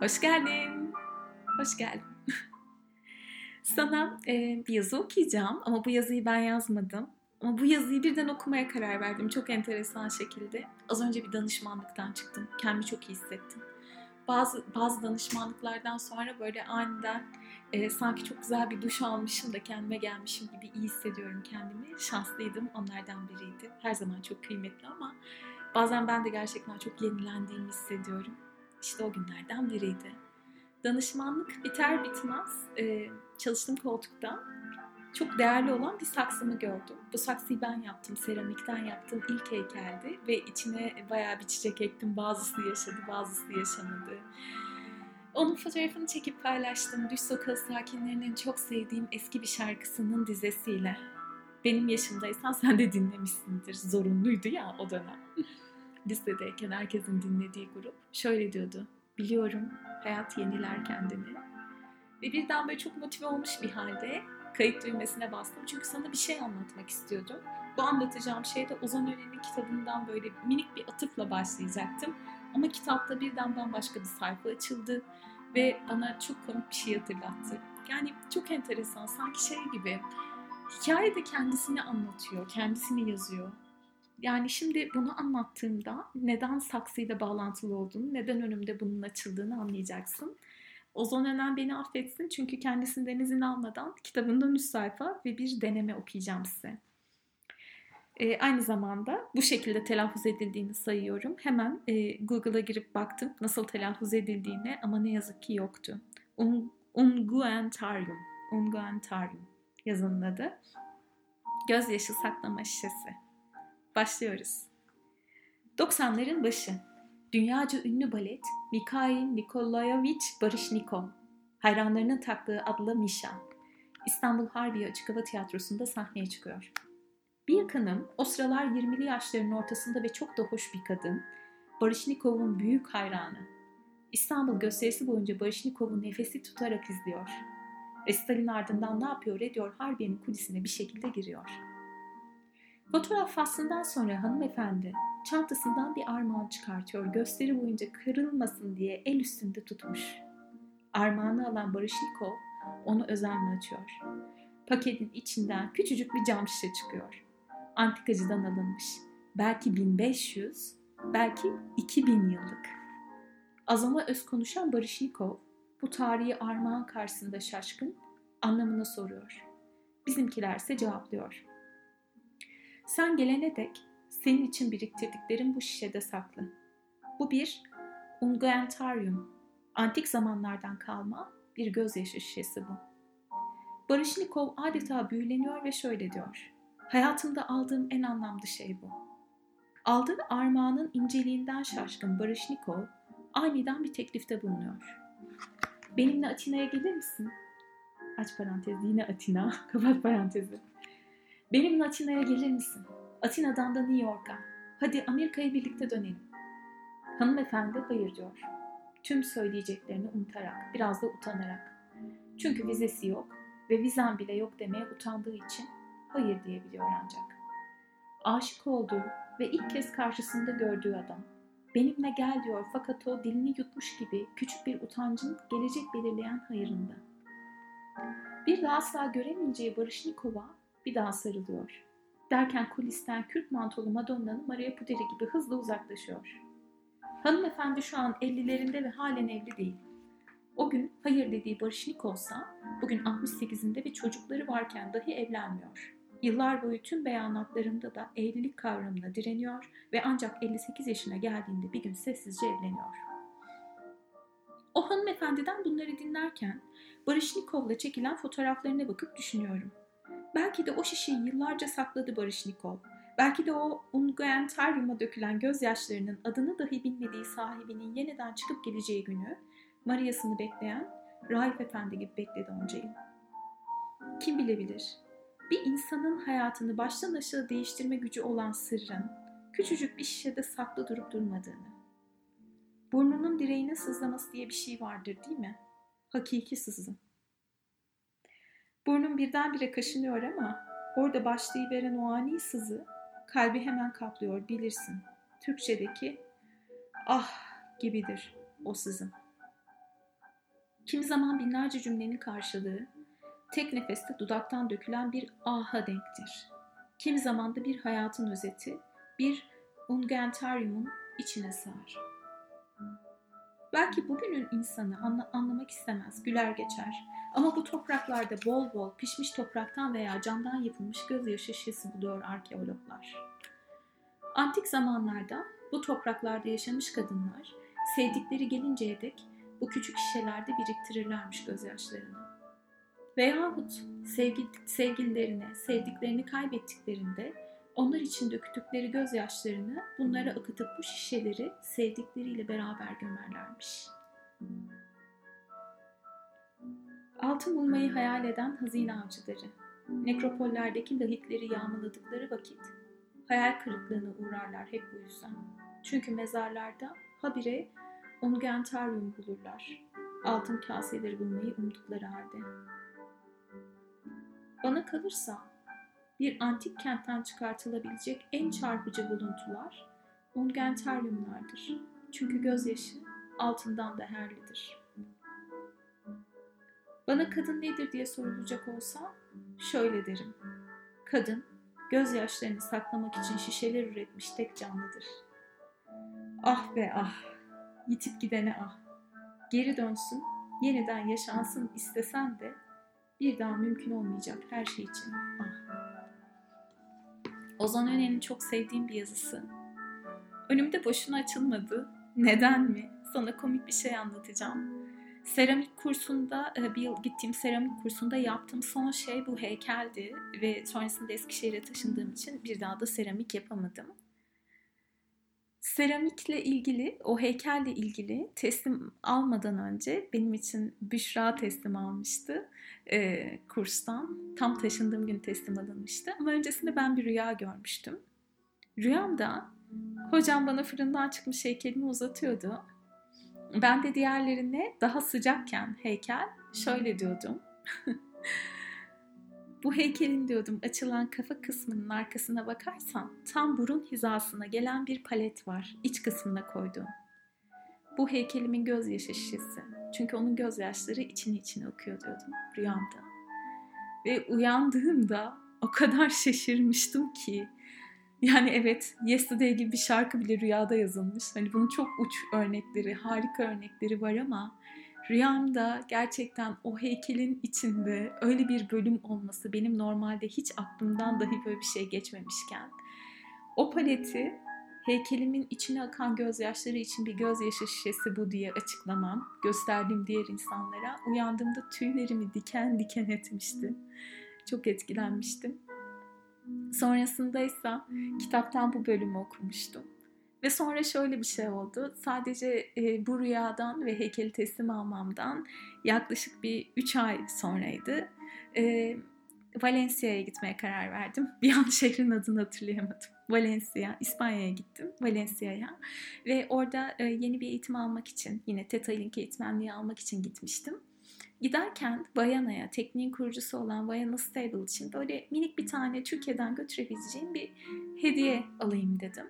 Hoş geldin. Hoş geldin. Sana e, bir yazı okuyacağım ama bu yazıyı ben yazmadım. Ama bu yazıyı birden okumaya karar verdim çok enteresan şekilde. Az önce bir danışmanlıktan çıktım. Kendimi çok iyi hissettim. Bazı bazı danışmanlıklardan sonra böyle aniden e, sanki çok güzel bir duş almışım da kendime gelmişim gibi iyi hissediyorum kendimi. Şanslıydım onlardan biriydi. Her zaman çok kıymetli ama bazen ben de gerçekten çok yenilendiğimi hissediyorum. İşte o günlerden biriydi. Danışmanlık biter bitmez e, çalıştığım koltukta çok değerli olan bir saksımı gördüm. Bu saksıyı ben yaptım, seramikten yaptığım ilk heykeldi ve içine bayağı bir çiçek ektim. Bazısı yaşadı, bazısı yaşamadı. Onun fotoğrafını çekip paylaştım. Düş Sokağı sakinlerinin çok sevdiğim eski bir şarkısının dizesiyle. Benim yaşımdaysan sen de dinlemişsindir. Zorunluydu ya o dönem. Lisedeyken herkesin dinlediği grup. Şöyle diyordu. Biliyorum hayat yeniler kendini. Ve birden böyle çok motive olmuş bir halde kayıt düğmesine bastım. Çünkü sana bir şey anlatmak istiyordum. Bu anlatacağım şey de Ozan Ören'in kitabından böyle minik bir atıfla başlayacaktım. Ama kitapta birden bambaşka bir sayfa açıldı ve bana çok komik bir şey hatırlattı. Yani çok enteresan, sanki şey gibi hikaye de kendisini anlatıyor, kendisini yazıyor. Yani şimdi bunu anlattığımda neden saksıyla bağlantılı olduğunu, neden önümde bunun açıldığını anlayacaksın. Ozon Önen beni affetsin çünkü kendisinden izin almadan kitabından 3 sayfa ve bir deneme okuyacağım size. E, aynı zamanda bu şekilde telaffuz edildiğini sayıyorum. Hemen e, Google'a girip baktım nasıl telaffuz edildiğine ama ne yazık ki yoktu. Un, unguentarium, unguentarium yazının adı. Gözyaşı saklama şişesi. Başlıyoruz. 90'ların başı. Dünyaca ünlü balet Mikhail Nikolayevich Baryshnikov. Hayranlarının taktığı adlı Misha. İstanbul Harbiye Açık Hava Tiyatrosu'nda sahneye çıkıyor. Bir yakınım o sıralar 20'li yaşlarının ortasında ve çok da hoş bir kadın. Baryshnikov'un büyük hayranı. İstanbul gösterisi boyunca Baryshnikov'u nefesi tutarak izliyor. Resitalin ardından ne yapıyor ediyor Harbiye'nin kulisine bir şekilde giriyor.'' Fotoğraf faslından sonra hanımefendi çantasından bir armağan çıkartıyor. Gösteri boyunca kırılmasın diye el üstünde tutmuş. Armağanı alan Barış Niko onu özenle açıyor. Paketin içinden küçücük bir cam şişe çıkıyor. Antikacıdan alınmış. Belki 1500, belki 2000 yıllık. Azama öz konuşan Barış Nikov bu tarihi armağan karşısında şaşkın anlamını soruyor. Bizimkilerse cevaplıyor. Sen gelene dek senin için biriktirdiklerim bu şişede saklı. Bu bir unguentaryum, antik zamanlardan kalma bir gözyaşı şişesi bu. Barışnikov adeta büyüleniyor ve şöyle diyor. Hayatımda aldığım en anlamlı şey bu. Aldığı armağanın inceliğinden şaşkın Barışnikov aniden bir teklifte bulunuyor. Benimle Atina'ya gelir misin? Aç parantez yine Atina, kapat parantezi. Benimle Atina'ya gelir misin? Atina'dan da New York'a. Hadi Amerika'ya birlikte dönelim. Hanımefendi hayır diyor. Tüm söyleyeceklerini unutarak, biraz da utanarak. Çünkü vizesi yok ve vizen bile yok demeye utandığı için hayır diyebiliyor ancak. Aşık olduğu ve ilk kez karşısında gördüğü adam. Benimle gel diyor fakat o dilini yutmuş gibi küçük bir utancın gelecek belirleyen hayırında. Bir daha asla göremeyeceği Barışnikova bir daha sarılıyor. Derken kulisten kürk mantolu Madonna'nın Maria Puderi gibi hızla uzaklaşıyor. Hanımefendi şu an 50'lerinde ve halen evli değil. O gün hayır dediği Barışnik olsa bugün 68'inde ve çocukları varken dahi evlenmiyor. Yıllar boyu tüm beyanatlarında da evlilik kavramına direniyor ve ancak 58 yaşına geldiğinde bir gün sessizce evleniyor. O hanımefendiden bunları dinlerken Barışnikov'la çekilen fotoğraflarına bakıp düşünüyorum. Belki de o şişeyi yıllarca sakladı Barış Nikol. Belki de o Unguentaryum'a dökülen gözyaşlarının adını dahi bilmediği sahibinin yeniden çıkıp geleceği günü Maria'sını bekleyen Raif Efendi gibi bekledi onca yıl. Kim bilebilir? Bir insanın hayatını baştan aşağı değiştirme gücü olan sırrın küçücük bir şişede saklı durup durmadığını. Burnunun direğine sızlaması diye bir şey vardır değil mi? Hakiki sızı. Burnum birdenbire kaşınıyor ama orada başlayıveren o ani sızı kalbi hemen kaplıyor bilirsin. Türkçedeki ah gibidir o sızım. Kimi zaman binlerce cümlenin karşılığı, tek nefeste dudaktan dökülen bir aha denktir. Kimi zaman da bir hayatın özeti, bir ungentaryumun içine sığar. Belki bugünün insanı anla, anlamak istemez, güler geçer. Ama bu topraklarda bol bol pişmiş topraktan veya camdan yapılmış gözyaşı şişesi buluyor arkeologlar. Antik zamanlarda bu topraklarda yaşamış kadınlar sevdikleri gelinceye dek bu küçük şişelerde biriktirirlermiş gözyaşlarını. Veyahut sevgi, sevgililerini, sevdiklerini kaybettiklerinde onlar için döktükleri gözyaşlarını bunlara akıtıp bu şişeleri sevdikleriyle beraber gömerlermiş. Altın bulmayı hayal eden hazine avcıları, nekropollerdeki lahitleri yağmaladıkları vakit hayal kırıklığına uğrarlar hep bu yüzden. Çünkü mezarlarda habire ungentaryum bulurlar. Altın kaseleri bulmayı umdukları halde. Bana kalırsa bir antik kentten çıkartılabilecek en çarpıcı buluntular ungentaryumlardır. Çünkü gözyaşı altından değerlidir. Bana kadın nedir diye sorulacak olsa şöyle derim. Kadın gözyaşlarını saklamak için şişeler üretmiş tek canlıdır. Ah be ah, yitip gidene ah. Geri dönsün, yeniden yaşansın istesen de bir daha mümkün olmayacak her şey için ah. Ozan Önen'in çok sevdiğim bir yazısı. Önümde boşuna açılmadı. Neden mi? Sana komik bir şey anlatacağım. Seramik kursunda, e, bir yıl gittiğim seramik kursunda yaptığım son şey bu heykeldi. Ve sonrasında Eskişehir'e taşındığım için bir daha da seramik yapamadım. Seramikle ilgili, o heykelle ilgili teslim almadan önce benim için Büşra teslim almıştı e, kurstan. Tam taşındığım gün teslim alınmıştı. Ama öncesinde ben bir rüya görmüştüm. Rüyamda hocam bana fırından çıkmış heykelimi uzatıyordu. Ben de diğerlerine daha sıcakken heykel şöyle diyordum. Bu heykelin diyordum açılan kafa kısmının arkasına bakarsan tam burun hizasına gelen bir palet var iç kısmına koyduğum. Bu heykelimin gözyaşı şişesi. Çünkü onun gözyaşları içini içine akıyor diyordum rüyamda. Ve uyandığımda o kadar şaşırmıştım ki. Yani evet Yesterday gibi bir şarkı bile rüyada yazılmış. Hani bunun çok uç örnekleri, harika örnekleri var ama rüyamda gerçekten o heykelin içinde öyle bir bölüm olması benim normalde hiç aklımdan dahi böyle bir şey geçmemişken o paleti heykelimin içine akan gözyaşları için bir gözyaşı şişesi bu diye açıklamam, gösterdiğim diğer insanlara uyandığımda tüylerimi diken diken etmişti. Çok etkilenmiştim. Sonrasında ise kitaptan bu bölümü okumuştum. Ve sonra şöyle bir şey oldu. Sadece e, bu rüyadan ve heykeli teslim almamdan yaklaşık bir 3 ay sonraydı. E, Valencia'ya gitmeye karar verdim. Bir an şehrin adını hatırlayamadım. Valencia, İspanya'ya gittim. Valencia'ya. Ve orada e, yeni bir eğitim almak için, yine Theta Link eğitmenliği almak için gitmiştim. Giderken Vayana'ya, tekniğin kurucusu olan Vayana Stable için böyle minik bir tane Türkiye'den götürebileceğim bir hediye alayım dedim.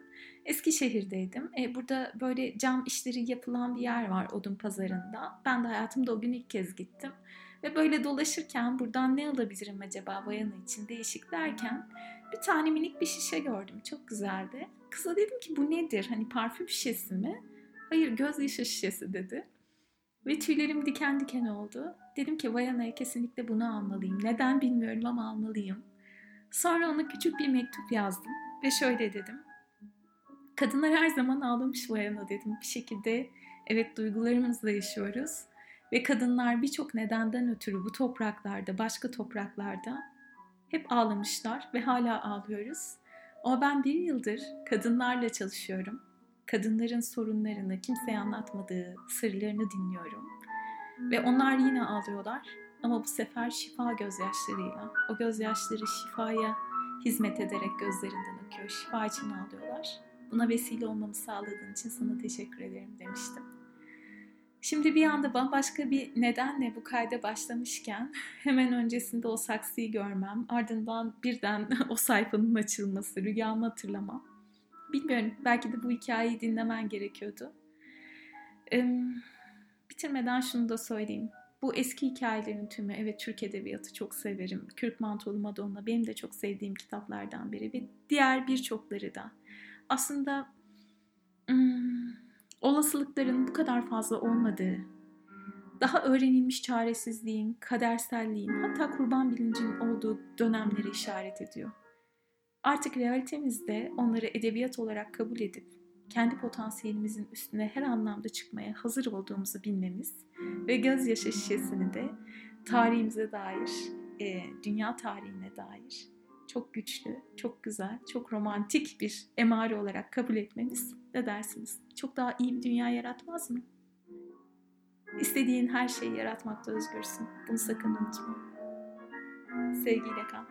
Eskişehir'deydim. E, burada böyle cam işleri yapılan bir yer var Odun Pazarı'nda. Ben de hayatımda o gün ilk kez gittim. Ve böyle dolaşırken buradan ne alabilirim acaba Vayana için değişik derken bir tane minik bir şişe gördüm. Çok güzeldi. Kıza dedim ki bu nedir? Hani parfüm şişesi mi? Hayır gözyaşı şişesi dedi. Ve tüylerim diken diken oldu. Dedim ki Vayana'ya kesinlikle bunu almalıyım. Neden bilmiyorum ama almalıyım. Sonra ona küçük bir mektup yazdım. Ve şöyle dedim. Kadınlar her zaman ağlamış Vayana dedim. Bir şekilde evet duygularımızla yaşıyoruz. Ve kadınlar birçok nedenden ötürü bu topraklarda, başka topraklarda hep ağlamışlar ve hala ağlıyoruz. Ama ben bir yıldır kadınlarla çalışıyorum. Kadınların sorunlarını, kimseye anlatmadığı sırlarını dinliyorum. Ve onlar yine ağlıyorlar. Ama bu sefer şifa gözyaşlarıyla. O gözyaşları şifaya hizmet ederek gözlerinden akıyor. Şifa için ağlıyorlar. Buna vesile olmamı sağladığın için sana teşekkür ederim demiştim. Şimdi bir anda bambaşka bir nedenle bu kayda başlamışken hemen öncesinde o saksıyı görmem, ardından birden o sayfanın açılması, rüyamı hatırlamam. Bilmiyorum, belki de bu hikayeyi dinlemen gerekiyordu. Ee, bitirmeden şunu da söyleyeyim. Bu eski hikayelerin tümü, evet Türk Edebiyatı çok severim. Kürk Mantolu Madonna benim de çok sevdiğim kitaplardan biri ve diğer birçokları da. Aslında hmm, olasılıkların bu kadar fazla olmadığı, daha öğrenilmiş çaresizliğin, kaderselliğin, hatta kurban bilincinin olduğu dönemleri işaret ediyor. Artık realitemizde onları edebiyat olarak kabul edip kendi potansiyelimizin üstüne her anlamda çıkmaya hazır olduğumuzu bilmemiz ve gözyaşı şişesini de tarihimize dair, e, dünya tarihine dair çok güçlü, çok güzel, çok romantik bir emare olarak kabul etmemiz ne dersiniz? Çok daha iyi bir dünya yaratmaz mı? İstediğin her şeyi yaratmakta özgürsün. Bunu sakın unutma. Sevgiyle kal.